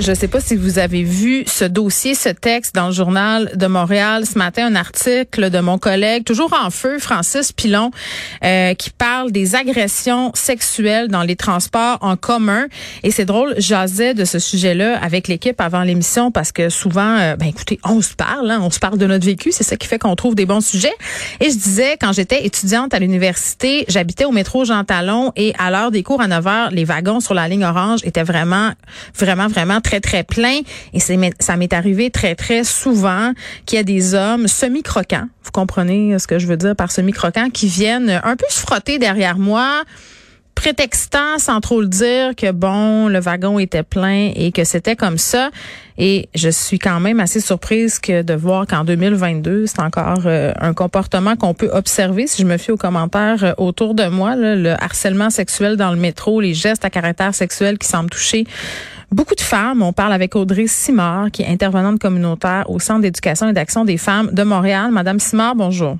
Je ne sais pas si vous avez vu ce dossier, ce texte dans le journal de Montréal ce matin, un article de mon collègue, toujours en feu, Francis Pilon, euh, qui parle des agressions sexuelles dans les transports en commun. Et c'est drôle, j'asais de ce sujet-là avec l'équipe avant l'émission parce que souvent, euh, ben écoutez, on se parle, hein, on se parle de notre vécu, c'est ça qui fait qu'on trouve des bons sujets. Et je disais, quand j'étais étudiante à l'université, j'habitais au métro Jean Talon et à l'heure des cours à 9 heures, les wagons sur la ligne orange étaient vraiment, vraiment, vraiment très, très plein. Et ça m'est arrivé très, très souvent qu'il y a des hommes semi-croquants. Vous comprenez ce que je veux dire par semi-croquants qui viennent un peu se frotter derrière moi prétextant sans trop le dire que bon, le wagon était plein et que c'était comme ça. Et je suis quand même assez surprise que de voir qu'en 2022, c'est encore euh, un comportement qu'on peut observer. Si je me fie aux commentaires euh, autour de moi, le harcèlement sexuel dans le métro, les gestes à caractère sexuel qui semblent toucher beaucoup de femmes. On parle avec Audrey Simard, qui est intervenante communautaire au Centre d'éducation et d'action des femmes de Montréal. Madame Simard, bonjour.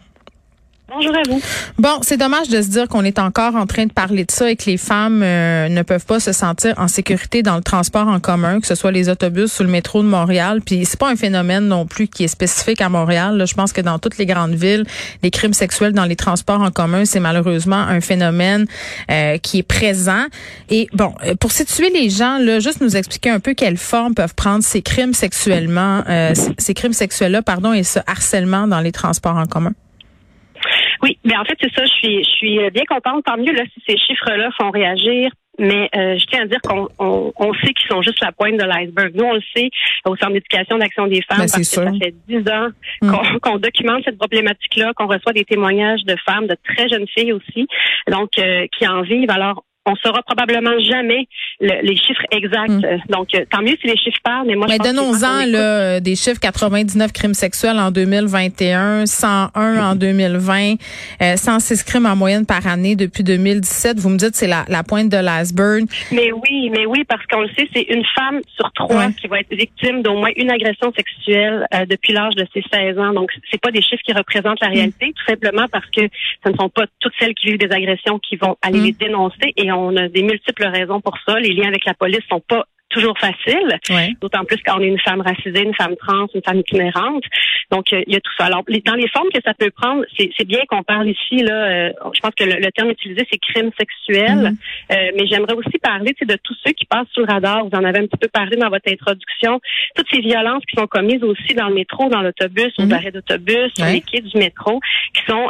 Bonjour à vous. Bon, c'est dommage de se dire qu'on est encore en train de parler de ça et que les femmes euh, ne peuvent pas se sentir en sécurité dans le transport en commun, que ce soit les autobus ou le métro de Montréal. Puis c'est pas un phénomène non plus qui est spécifique à Montréal. Je pense que dans toutes les grandes villes, les crimes sexuels dans les transports en commun, c'est malheureusement un phénomène euh, qui est présent. Et bon, euh, pour situer les gens, là, juste nous expliquer un peu quelles formes peuvent prendre ces crimes sexuellement, ces crimes sexuels-là, pardon, et ce harcèlement dans les transports en commun. Oui, mais en fait, c'est ça. Je suis, je suis bien contente. Tant mieux là, si ces chiffres-là font réagir. Mais euh, je tiens à dire qu'on on, sait qu'ils sont juste la pointe de l'iceberg. Nous, on le sait au Centre d'éducation d'action des femmes ben, parce que ça fait dix ans mm. qu'on documente cette problématique-là, qu'on reçoit des témoignages de femmes, de très jeunes filles aussi, donc euh, qui en vivent. Alors, on saura probablement jamais les chiffres exacts. Hmm. Donc, euh, tant mieux si les chiffres parlent, mais moi, je mais donnons-en des chiffres 99 crimes sexuels en 2021, 101 en 2020, 106 euh, crimes en moyenne par année depuis 2017. Vous me dites c'est la, la pointe de l'iceberg. Mais oui, mais oui, parce qu'on le sait, c'est une femme sur trois qui va être victime d'au moins une agression sexuelle euh, depuis l'âge de ses 16 ans. Donc, c'est pas des chiffres qui représentent la hmm. réalité, tout simplement parce que ce ne sont pas toutes celles qui vivent des agressions qui vont aller hmm. les dénoncer et on a des multiples raisons pour ça. Les liens avec la police sont pas toujours facile, d'autant plus quand on est une femme racisée, une femme trans, une femme itinérante. Donc, euh, il y a tout ça. Alors, dans les formes que ça peut prendre, c'est bien qu'on parle ici, là, euh, je pense que le, terme utilisé, c'est crime sexuel, mm-hmm. euh, mais j'aimerais aussi parler de tous ceux qui passent sous le radar. Vous en avez un petit peu parlé dans votre introduction. Toutes ces violences qui sont commises aussi dans le métro, dans l'autobus, aux mm-hmm. arrêts d'autobus, sur les quais du métro, qui sont,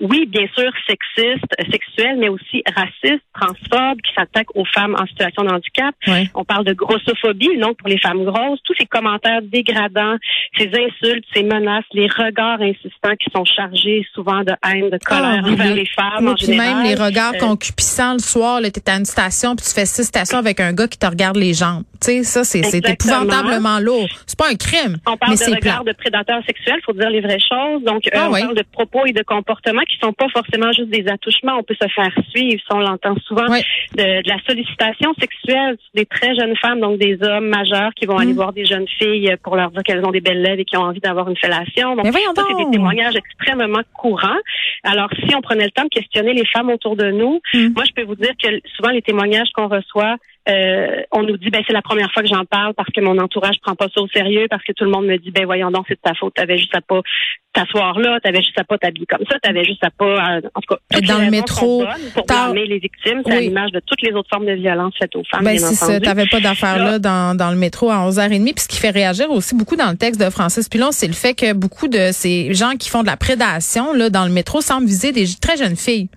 oui, bien sûr, sexistes, sexuelles, mais aussi racistes, transphobes, qui s'attaquent aux femmes en situation de handicap. On parle de de grossophobie, donc pour les femmes grosses, tous ces commentaires dégradants, ces insultes, ces menaces, les regards insistants qui sont chargés souvent de haine, de colère ah, envers les femmes en général. même les regards euh, concupiscents le soir, tu es à une station puis tu fais six stations avec un gars qui te regarde les jambes. Tu sais, ça, c'est épouvantablement lourd. C'est pas un crime. On parle de regards de prédateurs sexuels, faut dire les vraies choses. Donc, euh, ah on parle de propos et de comportements qui sont pas forcément juste des attouchements. On peut se faire suivre, on l'entend souvent, de, de, la sollicitation sexuelle des très jeunes femmes, donc des hommes majeurs qui vont aller mm. voir des jeunes filles pour leur dire qu'elles ont des belles lèvres et qui ont envie d'avoir une fellation. Donc, ça, c'est des témoignages extrêmement courants. Alors, si on prenait le temps de questionner les femmes autour de nous, mm. moi, je peux vous dire que souvent, les témoignages qu'on reçoit, euh, on nous dit ben c'est la première fois que j'en parle parce que mon entourage prend pas ça au sérieux parce que tout le monde me dit ben voyons donc c'est de ta faute. T'avais juste à pas t'asseoir là t'avais juste à pas t'habiller comme ça t'avais juste à pas euh, en tout cas dans le métro pour blâmer les victimes. C'est l'image de toutes les autres formes de violence faites aux femmes ben c'est ça t'avais pas d'affaires là, dans, dans le métro à 11h30 puis ce qui fait réagir aussi beaucoup dans le texte de Francis Pilon c'est le fait que beaucoup de ces gens qui font de la prédation là dans le métro semblent viser des très jeunes filles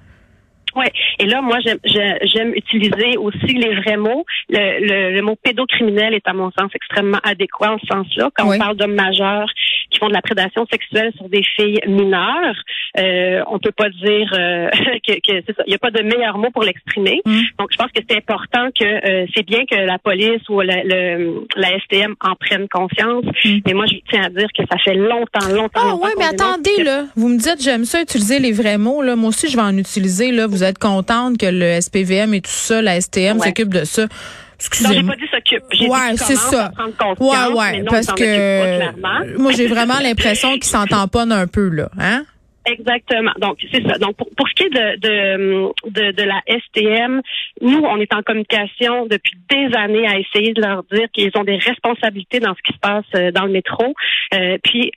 oui. Et là, moi, j'aime utiliser aussi les vrais mots. Le, le, mot pédocriminel est, à mon sens, extrêmement adéquat en ce sens-là. Quand on parle d'hommes majeurs qui font de la prédation sexuelle sur des filles mineures, euh, on peut pas dire euh, que, que c'est ça. Il n'y a pas de meilleur mot pour l'exprimer. Mm. Donc, je pense que c'est important que euh, c'est bien que la police ou la, le, la STM en prenne conscience. Mm. Mais moi, je tiens à dire que ça fait longtemps, longtemps. Ah oui, mais attendez là. Vous me dites j'aime ça utiliser les vrais mots là. Moi aussi, je vais en utiliser là. Vous êtes contente que le SPVM et tout ça, la STM s'occupe de ça. Excusez-moi. j'ai pas dit s'occupe. J'ai ouais, c'est ça. Ouais, ouais, parce que moi j'ai vraiment l'impression qu'ils s'entendent pas un peu là, hein? Exactement. Donc, c'est ça. Donc, pour, pour ce qui est de, de, de, de, la STM, nous, on est en communication depuis des années à essayer de leur dire qu'ils ont des responsabilités dans ce qui se passe euh, dans le métro. Euh, puis,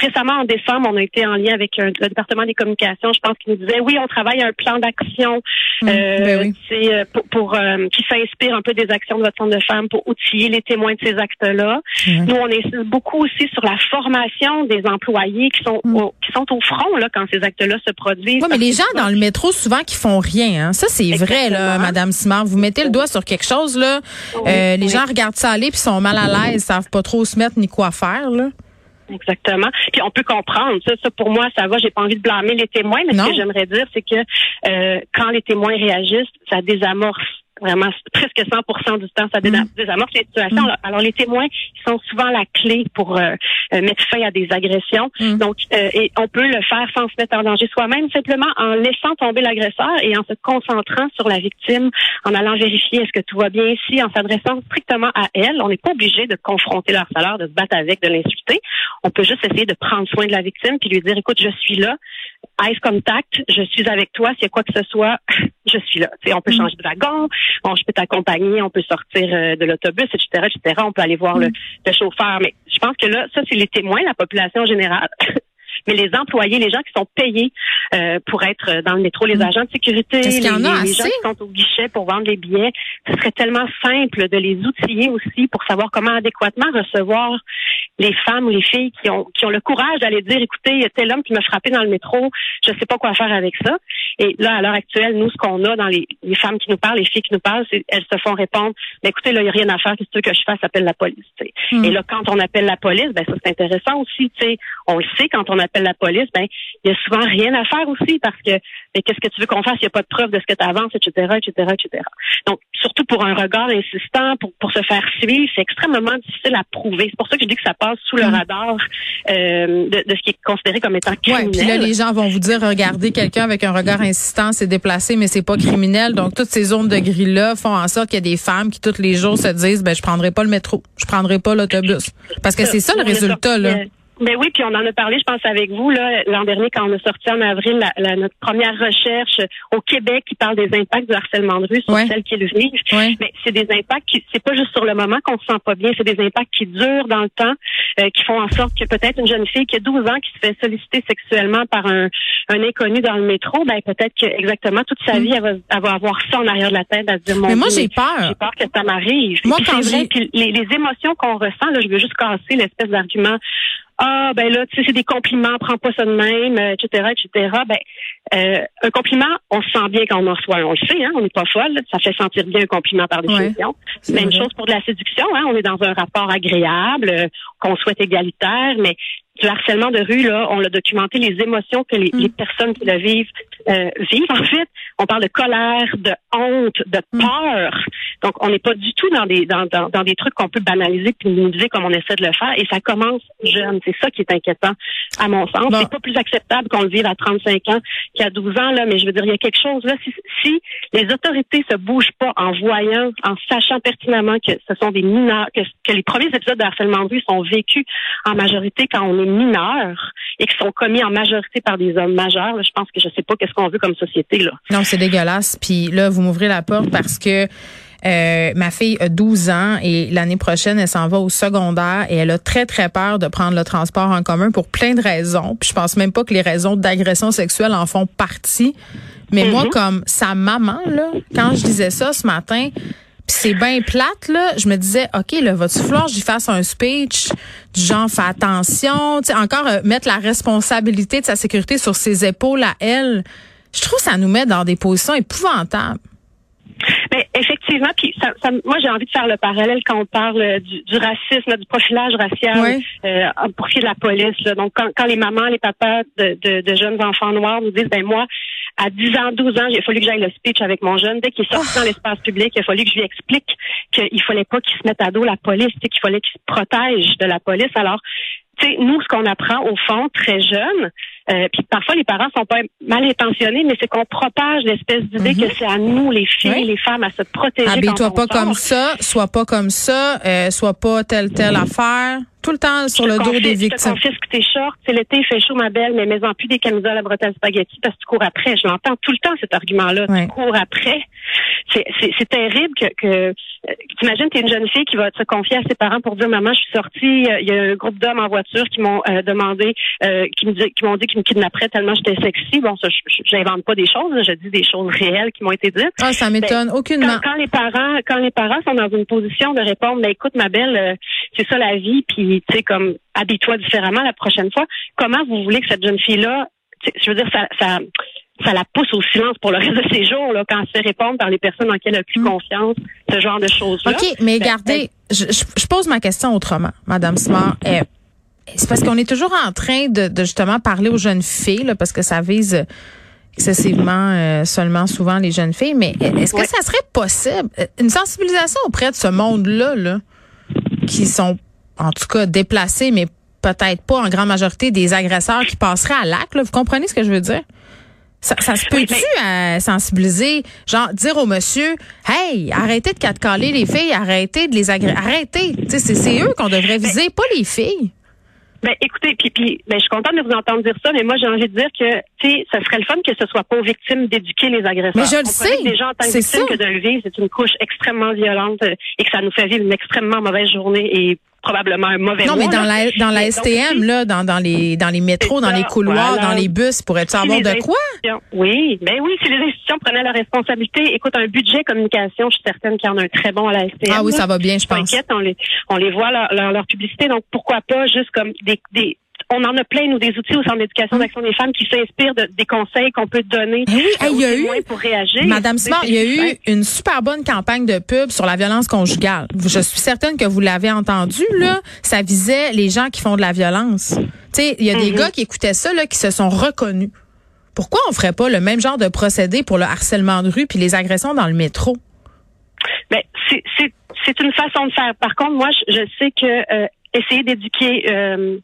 récemment, en décembre, on a été en lien avec le département des communications. Je pense qu'ils nous disaient, oui, on travaille un plan d'action mmh, euh, ben euh, pour, pour euh, qui s'inspire un peu des actions de votre centre de femmes pour outiller les témoins de ces actes-là. Mmh. Nous, on est beaucoup aussi sur la formation des employés qui sont mmh. au, qui sont au front là quand ces actes-là se produisent. Oui, mais les gens dans le métro souvent qui font rien. Hein. Ça, c'est vrai là, Madame Simard. Vous mettez le doigt sur quelque chose là. les gens regardent ça aller puis sont mal à l'aise, savent pas trop se mettre ni quoi faire là. Exactement. Puis on peut comprendre. Ça, ça pour moi, ça va. J'ai pas envie de blâmer les témoins, mais ce que j'aimerais dire, c'est que euh, quand les témoins réagissent, ça désamorce vraiment presque 100 du temps, ça mm. désamorce les situations. Mm. Alors les témoins sont souvent la clé pour euh, euh, mettre fin à des agressions. Mm. Donc euh, et on peut le faire sans se mettre en danger soi-même, simplement en laissant tomber l'agresseur et en se concentrant sur la victime, en allant vérifier est-ce que tout va bien ici, en s'adressant strictement à elle. On n'est pas obligé de confronter leur salaire, de se battre avec, de l'insulter. On peut juste essayer de prendre soin de la victime puis lui dire écoute, je suis là, eyes contact, je suis avec toi, s'il y a quoi que ce soit, je suis là. on peut changer de wagon, bon, je peux t'accompagner, on peut sortir euh, de l'autobus, etc., etc. On peut aller voir le, le chauffeur. Mais je pense que là, ça, c'est les témoins, la population générale. mais les employés, les gens qui sont payés euh, pour être dans le métro, les mm. agents de sécurité, les, gens qui sont au guichet pour vendre les billets, ce serait tellement simple de les outiller aussi pour savoir comment adéquatement recevoir les femmes ou les filles qui ont qui ont le courage d'aller dire écoutez, il y a tel homme qui m'a frappé dans le métro, je sais pas quoi faire avec ça. Et là, à l'heure actuelle, nous, ce qu'on a dans les, les, femmes qui nous parlent, les filles qui nous parlent, c'est elles se font répondre mais écoutez, là, il n'y a rien à faire, qu'est-ce que je fasse, appelle la police. Mm. Et là, quand on appelle la police, ben ça c'est intéressant aussi, tu sais, on le sait quand on appelle la police, ben il y a souvent rien à faire aussi parce que mais qu'est-ce que tu veux qu'on fasse? Il n'y a pas de preuve de ce que tu avances, etc., etc., etc. Donc, surtout pour un regard insistant, pour, pour se faire suivre, c'est extrêmement difficile à prouver. C'est pour ça que je dis que ça passe sous le mm. radar euh, de, de, ce qui est considéré comme étant criminel. Puis là, les gens vont vous dire, regardez, quelqu'un avec un regard insistant s'est déplacé, mais c'est pas criminel. Donc, toutes ces zones de gris-là font en sorte qu'il y a des femmes qui, tous les jours, se disent, ben, je prendrai pas le métro, je prendrai pas l'autobus. Parce que c'est ça le résultat, là. Ben oui, puis on en a parlé, je pense, avec vous là l'an dernier quand on a sorti en avril la, notre première recherche au Québec qui parle des impacts du harcèlement de rue sur celles qui le vivent. Mais c'est des impacts qui, c'est pas juste sur le moment qu'on se sent pas bien, c'est des impacts qui durent dans le temps, euh, qui font en sorte que peut-être une jeune fille qui a 12 ans qui se fait solliciter sexuellement par un, un inconnu dans le métro, ben peut-être que exactement toute sa mm. vie elle va, elle va, avoir ça en arrière de la tête à se dire mon Mais moi j'ai peur. J'ai peur que ça m'arrive. Moi quand j'ai les, les émotions qu'on ressent là, je veux juste casser l'espèce d'argument ah ben là, tu sais, c'est des compliments, prends pas ça de même, etc., euh, etc. Ben, euh, un compliment, on se sent bien quand on en reçoit, on le sait, hein, on n'est pas folle, ça fait sentir bien un compliment par définition. Même chose pour de la séduction, hein, on est dans un rapport agréable, euh, qu'on souhaite égalitaire, mais du harcèlement de rue, là, on a documenté les émotions que les, mm. personnes qui le vivent euh, vivent. En fait, on parle de colère, de honte, de mm. peur. Donc, on n'est pas du tout dans des dans, dans, dans des trucs qu'on peut banaliser puis minimiser comme on essaie de le faire. Et ça commence jeune. C'est ça qui est inquiétant, à mon sens. C'est pas plus acceptable qu'on le vive à 35 ans qu'à 12 ans, là. Mais je veux dire, il y a quelque chose là. Si, si les autorités se bougent pas en voyant, en sachant pertinemment que ce sont des mineurs, que, que les premiers épisodes de harcèlement de rue sont vécus en majorité quand on est mineurs et qui sont commis en majorité par des hommes majeurs, je pense que je sais pas qu'est-ce qu'on veut comme société là. Non, c'est dégueulasse. Puis là, vous m'ouvrez la porte parce que euh, ma fille a 12 ans et l'année prochaine, elle s'en va au secondaire et elle a très, très peur de prendre le transport en commun pour plein de raisons. Puis je pense même pas que les raisons d'agression sexuelle en font partie. Mais moi, mm-hmm. comme sa maman, là, quand je disais ça ce matin, c'est bien plate, là. Je me disais, OK, là, va-tu falloir j'y fasse un speech du genre, fais attention, tu sais, encore euh, mettre la responsabilité de sa sécurité sur ses épaules à elle. Je trouve que ça nous met dans des positions épouvantables. Mais effectivement, puis ça, moi j'ai envie de faire le parallèle quand on parle euh, du, du racisme, du profilage racial euh, pour ce qui est de la police. Là. Donc quand, quand, les mamans, les papas de, de, de, jeunes enfants noirs nous disent, ben moi, à 10 ans, 12 ans, il a fallu que j'aille le speech avec mon jeune. Dès qu'il est sorti dans l'espace public, il a fallu que je lui explique qu'il fallait pas qu'il se mette à dos la police, qu'il fallait qu'il se protège de la police. Alors, tu sais, nous, ce qu'on apprend au fond, très jeune, Euh, puis parfois, les parents sont pas mal intentionnés, mais c'est qu'on propage l'espèce d'idée mm-hmm. que c'est à nous, les filles, les femmes, à se protéger. Habille-toi pas comme ça, sois pas comme ça, euh, sois pas telle telle affaire. Tout le temps sur le dos des victimes. Je te confisque tes shorts. C'est l'été, il fait chaud, ma belle, mais mets-en plus des camisoles à bretelles spaghetti parce que tu cours après. Je l'entends tout le temps, cet argument-là. Tu cours après. C'est terrible que, que t'imagines, t'es une jeune fille qui va se confier à ses parents pour dire, maman, je suis sortie, il y a un groupe d'hommes en voiture qui m'ont euh, demandé, euh, qui me qui m'ont dit qu'ils me kidnapperaient tellement j'étais sexy. Bon, ça, j'invente pas des choses, je dis des choses réelles qui m'ont été dites. Ah, ça m'étonne aucunement. Quand, les parents, quand les parents sont dans une position de répondre, ben écoute, ma belle, euh, c'est ça la vie, puis tu sais comme habille-toi différemment la prochaine fois. Comment vous voulez que cette jeune fille-là, je veux dire, ça, ça ça la pousse au silence pour le reste de ses jours là, quand elle se fait répondre par les personnes dans lesquelles elle a plus mm. confiance, ce genre de choses-là? OK, mais ben, gardez, ben, je, je, pose ma question autrement, Madame Smart. Eh, c'est parce qu'on est toujours en train de, de, justement parler aux jeunes filles, là, parce que ça vise excessivement euh, seulement souvent les jeunes filles, mais est-ce que ça serait possible, euh, une sensibilisation auprès de ce monde-là, là, qui sont en tout cas déplacés, mais peut-être pas en grande majorité des agresseurs qui passeraient à l'acte. Vous comprenez ce que je veux dire? Ça, ça se peut-tu à sensibiliser, genre dire au monsieur, hey, arrêtez de catcaler les filles, arrêtez de les agresser, arrêtez. C'est eux qu'on devrait viser, pas les filles. Ben écoutez, puis, puis ben, je suis contente de vous entendre dire ça, mais moi j'ai envie de dire que sais, ça serait le fun que ce soit pas aux victimes d'éduquer les agresseurs. Mais je le sais. Déjà en tant que victime que de le vivre, c'est une couche extrêmement violente euh, et que ça nous fait vivre une extrêmement mauvaise journée et probablement un mauvais Non, mais dans la dans la STM là, dans dans les dans les métros, dans les couloirs, dans les bus, pourrais-tu avoir de quoi? Oui, ben oui, si les institutions prenaient leur responsabilité, écoute, un budget communication, je suis certaine qu'il y en a un très bon à la STM. Ah oui, ça va bien, je pense. Inquiète, on les on les voit leur, leur publicité, donc pourquoi pas juste comme des des on en a plein, nous, des outils au Centre d'éducation mmh. d'action des femmes qui s'inspirent de, des conseils qu'on peut donner eh oui, il y a eu, pour réagir. Madame Smart, il y a eu une super bonne campagne de pub sur la violence conjugale. Je suis certaine que vous l'avez entendu, là. Ça visait les gens qui font de la violence. Tu sais, il y a des mmh. gars qui écoutaient ça, là, qui se sont reconnus. Pourquoi on ferait pas le même genre de procédé pour le harcèlement de rue puis les agressions dans le métro? Ben, c'est une façon de faire. Par contre, moi, je, sais que euh, essayer d'éduquer euh,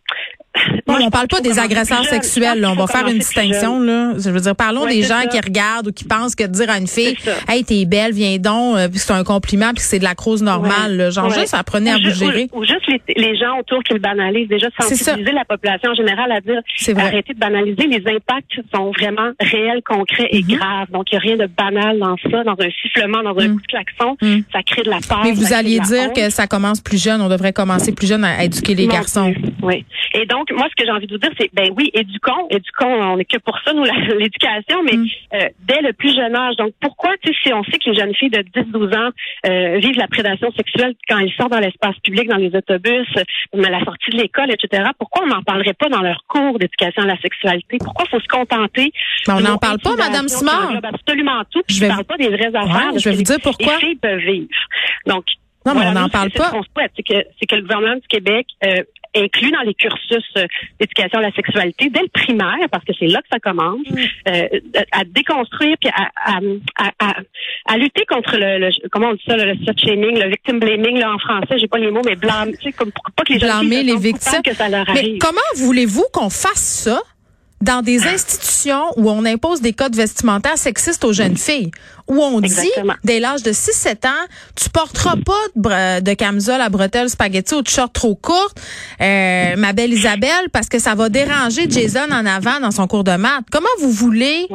on parle pas des agresseurs sexuels. On va faire une distinction. Là. Je veux dire, parlons des gens qui regardent ou qui pensent que de dire à une fille, hey, t'es belle, viens donc, euh, puis c'est un compliment, puis c'est de la crouse normale. Genre juste apprenez à vous gérer. Ou, juste les, gens autour qui le banalisent. Déjà sensibiliser la population en général à dire, arrêtez de banaliser. Les impacts sont vraiment réels, concrets et mm-hmm. graves. Donc il y a rien de banal dans ça, dans un sifflement, dans un mm. coup de klaxon. Mm. Ça crée de la peur. Mais vous alliez dire que ça commence plus jeune. On devrait commencer plus jeune à, éduquer les garçons. Oui. Et donc moi, ce que j'ai envie de vous dire, c'est ben oui, éduquons, éduquons, on est que pour ça, nous, l'éducation, mais mm. euh, dès le plus jeune âge. Donc, pourquoi, tu sais, si on sait que les jeunes filles de 10-12 ans euh, vivent la prédation sexuelle quand elles sortent dans l'espace public, dans les autobus, à la sortie de l'école, etc., pourquoi on n'en parlerait pas dans leur cours d'éducation à la sexualité? Pourquoi faut se contenter? Mais on n'en parle pas, Madame Smart. absolument tout. Je ne parle pas des vraies affaires. je vais vous dire pourquoi. Les filles peuvent vivre. Donc, non, mais on n'en parle pas. C'est que, que le gouvernement du Québec euh, inclus dans les cursus euh, d'éducation à la sexualité dès le primaire, parce que c'est là que ça commence, mm. euh, à déconstruire puis à, à, à, à, lutter contre le, comment on dit ça, le, slut shaming, le victim blaming là en français, j'ai pas les mots, mais blâmer, tu sais, comme pas que les gens blâmer les victimes. Que ça leur arrive. Mais comment voulez-vous qu'on fasse ça? Dans des institutions où on impose des codes vestimentaires sexistes aux jeunes filles, où on dit, dès l'âge de 6-7 ans, tu porteras pas de, camisole à bretelles spaghetti ou de short trop courte, euh, ma belle Isabelle, parce que ça va déranger Jason en avant dans son cours de maths. Comment vous voulez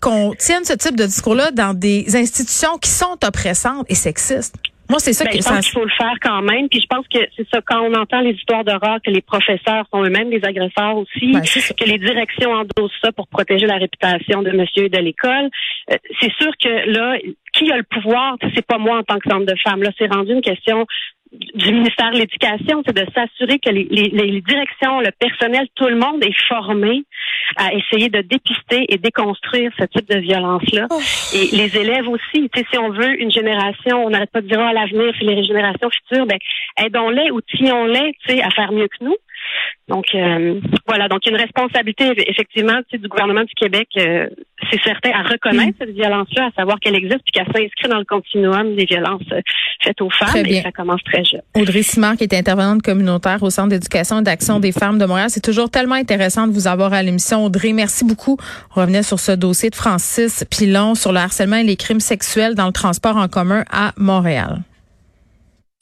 qu'on tienne ce type de discours-là dans des institutions qui sont oppressantes et sexistes? Moi, c'est ça ben, que je pense qu'il faut le faire quand même. Puis je pense que c'est ça quand on entend les histoires d'horreur que les professeurs sont eux-mêmes des agresseurs aussi, ben, que les directions endossent ça pour protéger la réputation de monsieur et de l'école. Euh, c'est sûr que là, qui a le pouvoir? C'est pas moi en tant que centre de femme. Là, c'est rendu une question du ministère de l'Éducation, c'est de s'assurer que les, les, directions, le personnel, tout le monde est formé à essayer de dépister et déconstruire ce type de violence-là. Oh. Et les élèves aussi, tu sais, si on veut une génération, on n'arrête pas de dire à l'avenir, c'est les générations futures, ben aidons-les, outillons-les, tu sais, à faire mieux que nous. Donc euh, voilà, donc il y a une responsabilité effectivement du gouvernement du Québec, euh, c'est certain, à reconnaître mm. cette violence-là, à savoir qu'elle existe, puis qu'elle s'inscrit dans le continuum des violences euh, faites aux femmes, et ça commence très jeune. Audrey Simard, qui est intervenante communautaire au Centre d'éducation et d'action des femmes de Montréal, c'est toujours tellement intéressant de vous avoir à l'émission. Audrey, merci beaucoup. On revenait sur ce dossier de Francis Pilon sur le harcèlement et les crimes sexuels dans le transport en commun à Montréal.